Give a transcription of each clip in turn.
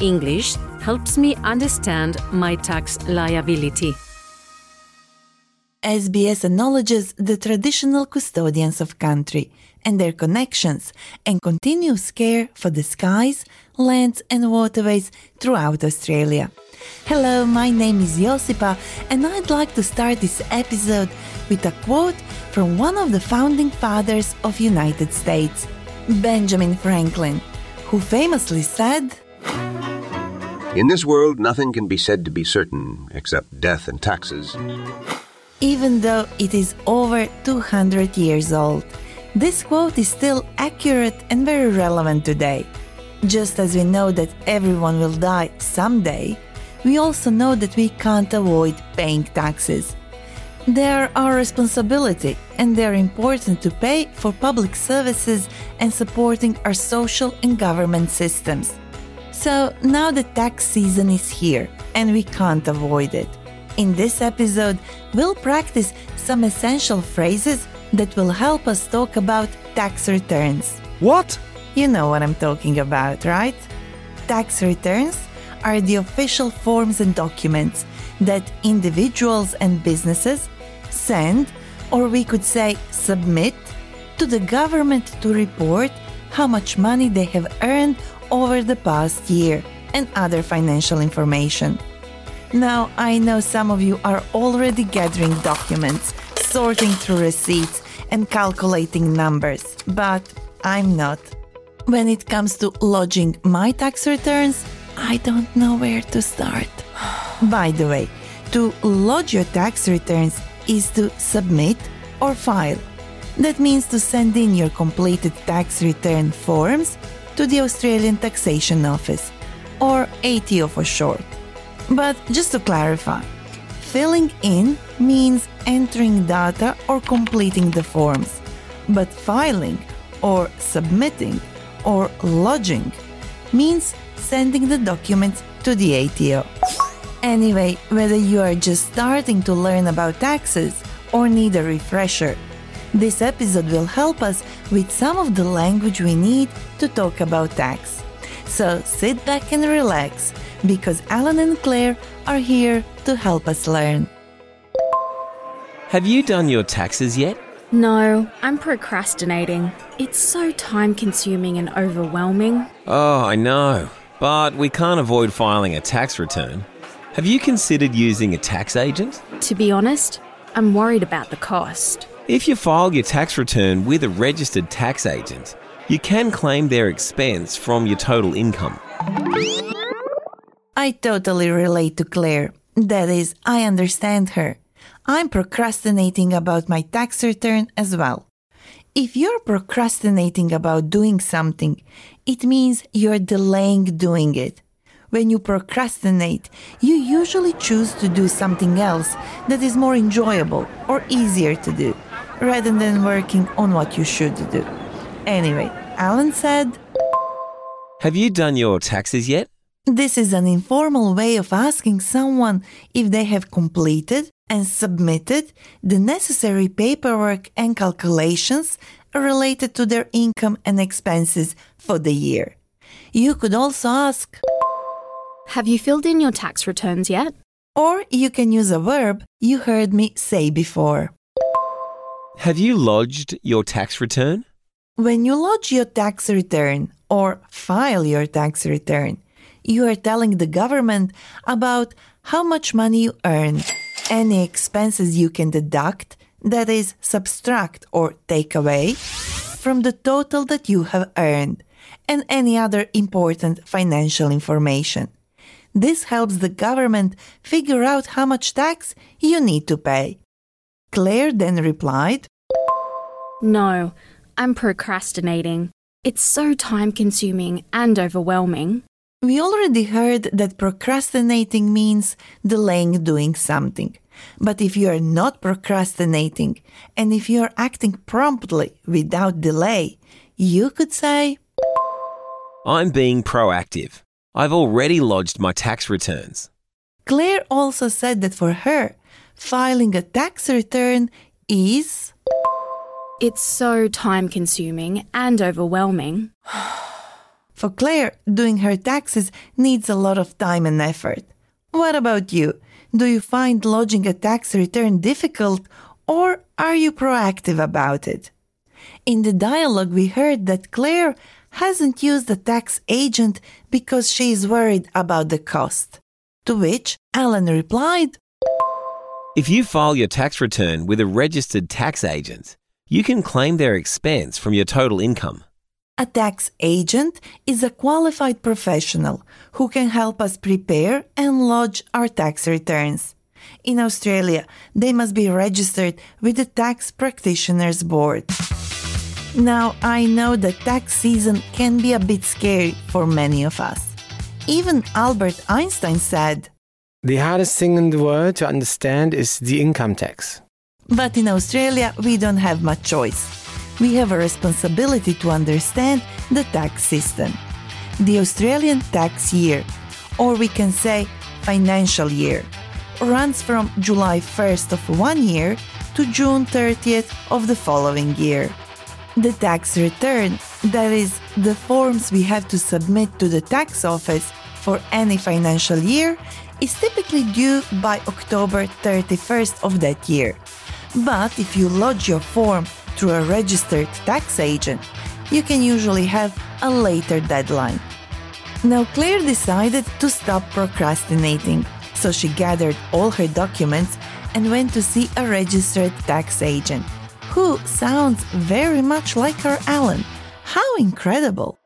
English helps me understand my tax liability. SBS acknowledges the traditional custodians of country and their connections and continuous care for the skies, lands and waterways throughout Australia. Hello, my name is Josipa and I'd like to start this episode with a quote from one of the founding fathers of United States, Benjamin Franklin, who famously said, In this world, nothing can be said to be certain except death and taxes. Even though it is over 200 years old, this quote is still accurate and very relevant today. Just as we know that everyone will die someday, we also know that we can't avoid paying taxes. They are our responsibility and they are important to pay for public services and supporting our social and government systems. So now the tax season is here and we can't avoid it. In this episode, we'll practice some essential phrases that will help us talk about tax returns. What? You know what I'm talking about, right? Tax returns are the official forms and documents that individuals and businesses send, or we could say submit, to the government to report how much money they have earned over the past year and other financial information. Now, I know some of you are already gathering documents, sorting through receipts, and calculating numbers, but I'm not. When it comes to lodging my tax returns, I don't know where to start. By the way, to lodge your tax returns is to submit or file. That means to send in your completed tax return forms to the Australian Taxation Office, or ATO for short. But just to clarify, filling in means entering data or completing the forms, but filing or submitting or lodging means sending the documents to the ATO. Anyway, whether you are just starting to learn about taxes or need a refresher, this episode will help us with some of the language we need to talk about tax. So sit back and relax because Alan and Claire are here to help us learn. Have you done your taxes yet? No, I'm procrastinating. It's so time consuming and overwhelming. Oh, I know. But we can't avoid filing a tax return. Have you considered using a tax agent? To be honest, I'm worried about the cost. If you file your tax return with a registered tax agent, you can claim their expense from your total income. I totally relate to Claire. That is, I understand her. I'm procrastinating about my tax return as well. If you're procrastinating about doing something, it means you're delaying doing it. When you procrastinate, you usually choose to do something else that is more enjoyable or easier to do, rather than working on what you should do. Anyway, Alan said, Have you done your taxes yet? This is an informal way of asking someone if they have completed and submitted the necessary paperwork and calculations related to their income and expenses for the year. You could also ask, Have you filled in your tax returns yet? or you can use a verb you heard me say before. Have you lodged your tax return? When you lodge your tax return or file your tax return, you are telling the government about how much money you earn, any expenses you can deduct, that is, subtract or take away, from the total that you have earned, and any other important financial information. This helps the government figure out how much tax you need to pay. Claire then replied, No, I'm procrastinating. It's so time consuming and overwhelming. We already heard that procrastinating means delaying doing something. But if you are not procrastinating and if you are acting promptly without delay, you could say, I'm being proactive. I've already lodged my tax returns. Claire also said that for her, filing a tax return is It's so time consuming and overwhelming. For Claire, doing her taxes needs a lot of time and effort. What about you? Do you find lodging a tax return difficult or are you proactive about it? In the dialogue, we heard that Claire hasn't used a tax agent because she is worried about the cost. To which Alan replied, If you file your tax return with a registered tax agent, you can claim their expense from your total income. A tax agent is a qualified professional who can help us prepare and lodge our tax returns. In Australia, they must be registered with the Tax Practitioners Board. Now, I know that tax season can be a bit scary for many of us. Even Albert Einstein said, The hardest thing in the world to understand is the income tax. But in Australia, we don't have much choice. We have a responsibility to understand the tax system. The Australian tax year, or we can say financial year, runs from July 1st of one year to June 30th of the following year. The tax return, that is, the forms we have to submit to the tax office for any financial year, is typically due by October 31st of that year. But if you lodge your form through a registered tax agent, you can usually have a later deadline. Now, Claire decided to stop procrastinating, so she gathered all her documents and went to see a registered tax agent who sounds very much like her Alan. How incredible!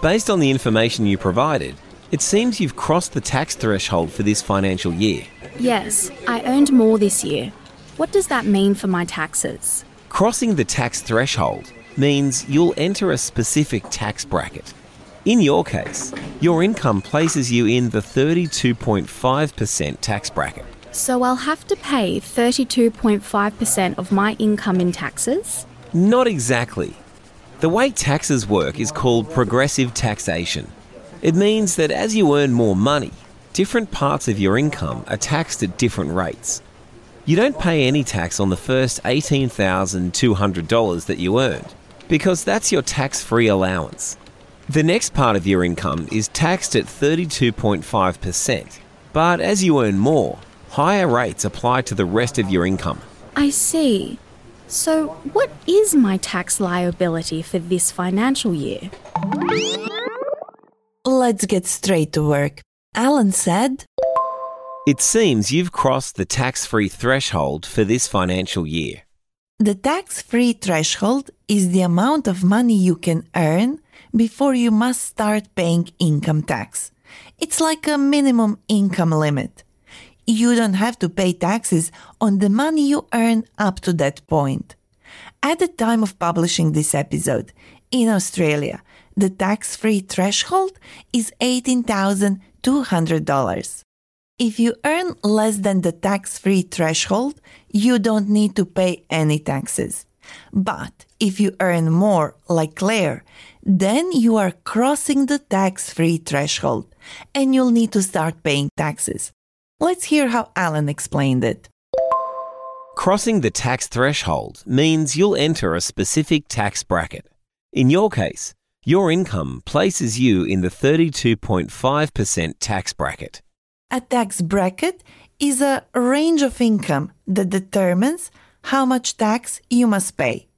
Based on the information you provided, it seems you've crossed the tax threshold for this financial year. Yes, I earned more this year. What does that mean for my taxes? Crossing the tax threshold means you'll enter a specific tax bracket. In your case, your income places you in the 32.5% tax bracket. So I'll have to pay 32.5% of my income in taxes? Not exactly. The way taxes work is called progressive taxation. It means that as you earn more money, different parts of your income are taxed at different rates. You don't pay any tax on the first $18,200 that you earned because that's your tax free allowance. The next part of your income is taxed at 32.5%, but as you earn more, higher rates apply to the rest of your income. I see. So, what is my tax liability for this financial year? Let's get straight to work. Alan said, It seems you've crossed the tax free threshold for this financial year. The tax free threshold is the amount of money you can earn before you must start paying income tax. It's like a minimum income limit. You don't have to pay taxes on the money you earn up to that point. At the time of publishing this episode, in Australia, the tax free threshold is $18,200. If you earn less than the tax free threshold, you don't need to pay any taxes. But if you earn more, like Claire, then you are crossing the tax free threshold and you'll need to start paying taxes. Let's hear how Alan explained it. Crossing the tax threshold means you'll enter a specific tax bracket. In your case, your income places you in the 32.5% tax bracket. A tax bracket is a range of income that determines how much tax you must pay.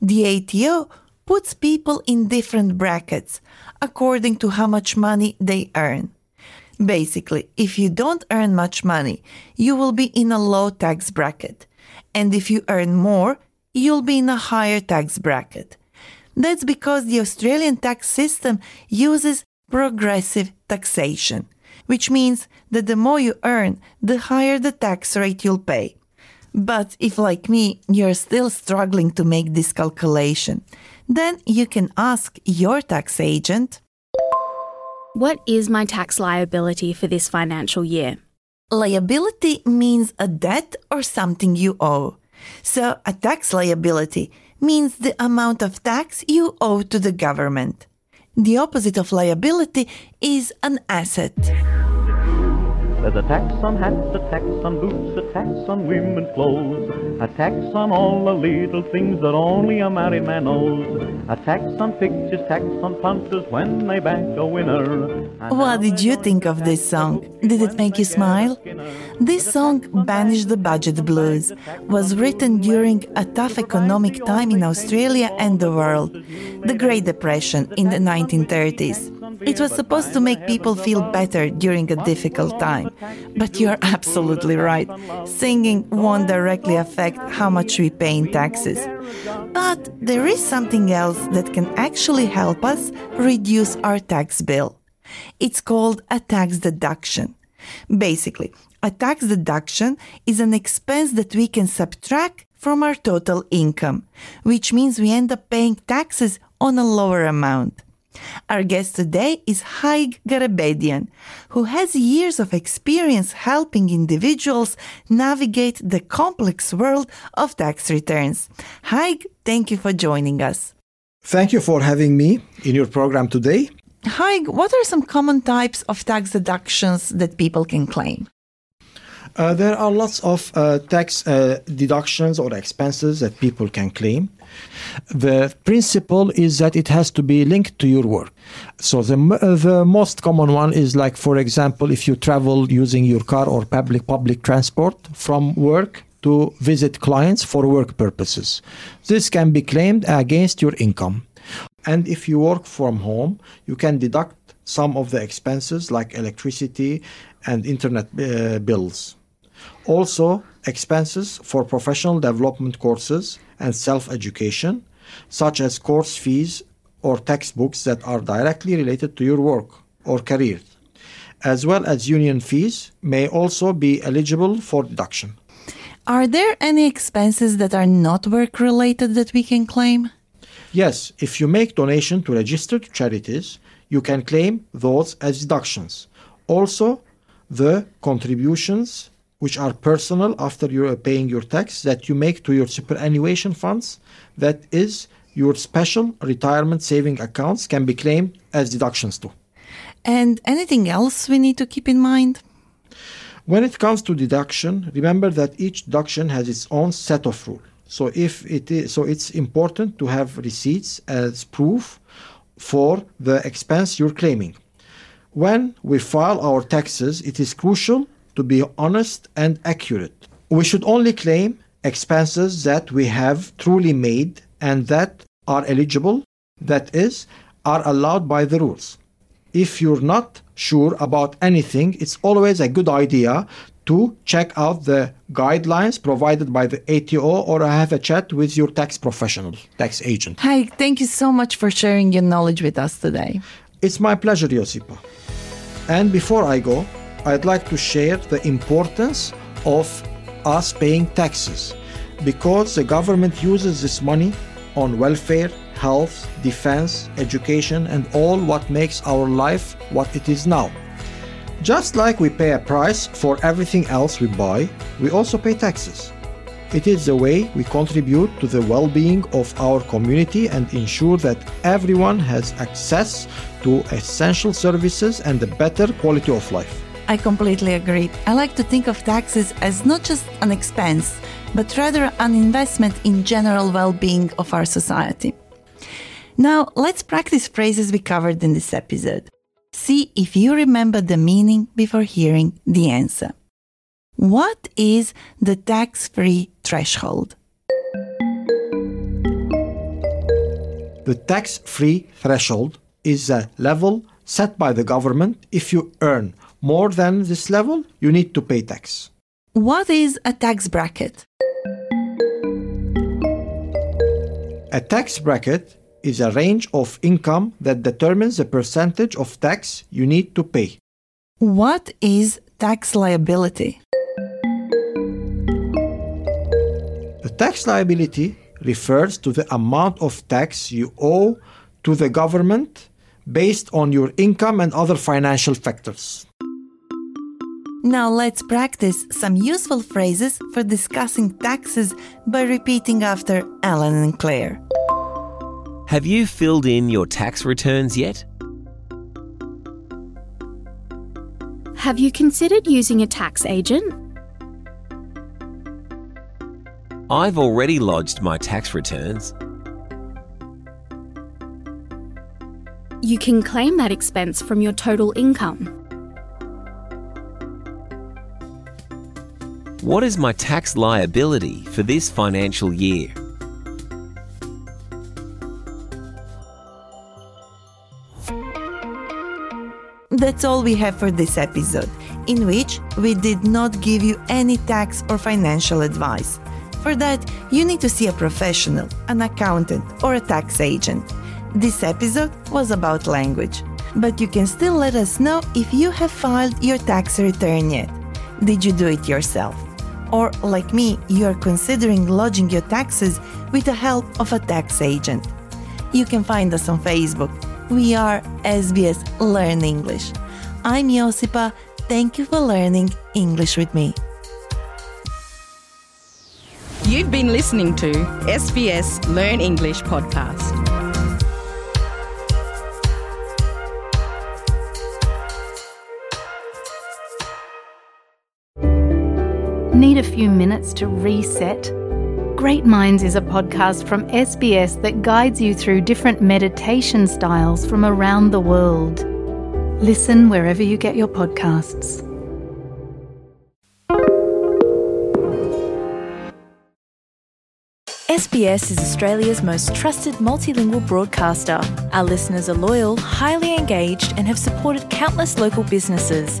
The ATO puts people in different brackets according to how much money they earn. Basically, if you don't earn much money, you will be in a low tax bracket. And if you earn more, you'll be in a higher tax bracket. That's because the Australian tax system uses progressive taxation, which means that the more you earn, the higher the tax rate you'll pay. But if, like me, you're still struggling to make this calculation, then you can ask your tax agent What is my tax liability for this financial year? Liability means a debt or something you owe. So a tax liability means the amount of tax you owe to the government. The opposite of liability is an asset. There's a tax on hats, a tax on boots, a tax on women's clothes, a tax on all the little things that only a married man knows, a tax on pictures, tax on punters when they back a winner. What did you think of this song? Did it make you smile? This song, Banish the Budget Blues, was written during a tough economic time in Australia and the world, the Great Depression in the 1930s. It was supposed to make people feel better during a difficult time. But you're absolutely right. Singing won't directly affect how much we pay in taxes. But there is something else that can actually help us reduce our tax bill. It's called a tax deduction. Basically, a tax deduction is an expense that we can subtract from our total income, which means we end up paying taxes on a lower amount. Our guest today is Haig Garabedian, who has years of experience helping individuals navigate the complex world of tax returns. Haig, thank you for joining us. Thank you for having me in your program today. Haig, what are some common types of tax deductions that people can claim? Uh, there are lots of uh, tax uh, deductions or expenses that people can claim. The principle is that it has to be linked to your work. So the uh, the most common one is like, for example, if you travel using your car or public public transport from work to visit clients for work purposes. This can be claimed against your income. And if you work from home, you can deduct some of the expenses like electricity and internet uh, bills. Also, expenses for professional development courses and self education, such as course fees or textbooks that are directly related to your work or career, as well as union fees, may also be eligible for deduction. Are there any expenses that are not work related that we can claim? Yes, if you make donation to registered charities, you can claim those as deductions. Also, the contributions which are personal after you are paying your tax that you make to your superannuation funds, that is your special retirement saving accounts can be claimed as deductions too. And anything else we need to keep in mind? When it comes to deduction, remember that each deduction has its own set of rules. So if it is, so it's important to have receipts as proof for the expense you're claiming. When we file our taxes, it is crucial to be honest and accurate. We should only claim expenses that we have truly made and that are eligible, that is, are allowed by the rules. If you're not sure about anything, it's always a good idea to check out the guidelines provided by the ATO or have a chat with your tax professional, tax agent. Haig, thank you so much for sharing your knowledge with us today. It's my pleasure, Josipa. And before I go, I'd like to share the importance of us paying taxes because the government uses this money on welfare, health, defense, education, and all what makes our life what it is now. Just like we pay a price for everything else we buy, we also pay taxes. It is the way we contribute to the well being of our community and ensure that everyone has access to essential services and a better quality of life. I completely agree. I like to think of taxes as not just an expense, but rather an investment in general well being of our society. Now, let's practice phrases we covered in this episode. See if you remember the meaning before hearing the answer. What is the tax free threshold? The tax free threshold is a level set by the government. If you earn more than this level, you need to pay tax. What is a tax bracket? A tax bracket is a range of income that determines the percentage of tax you need to pay. What is tax liability? The tax liability refers to the amount of tax you owe to the government based on your income and other financial factors. Now let's practice some useful phrases for discussing taxes by repeating after Alan and Claire. Have you filled in your tax returns yet? Have you considered using a tax agent? I've already lodged my tax returns. You can claim that expense from your total income. What is my tax liability for this financial year? That's all we have for this episode, in which we did not give you any tax or financial advice. For that, you need to see a professional, an accountant, or a tax agent. This episode was about language, but you can still let us know if you have filed your tax return yet. Did you do it yourself? Or, like me, you are considering lodging your taxes with the help of a tax agent. You can find us on Facebook. We are SBS Learn English. I'm Josipa. Thank you for learning English with me. You've been listening to SBS Learn English podcast. Need a few minutes to reset? Great Minds is a podcast from SBS that guides you through different meditation styles from around the world. Listen wherever you get your podcasts. SBS is Australia's most trusted multilingual broadcaster. Our listeners are loyal, highly engaged, and have supported countless local businesses.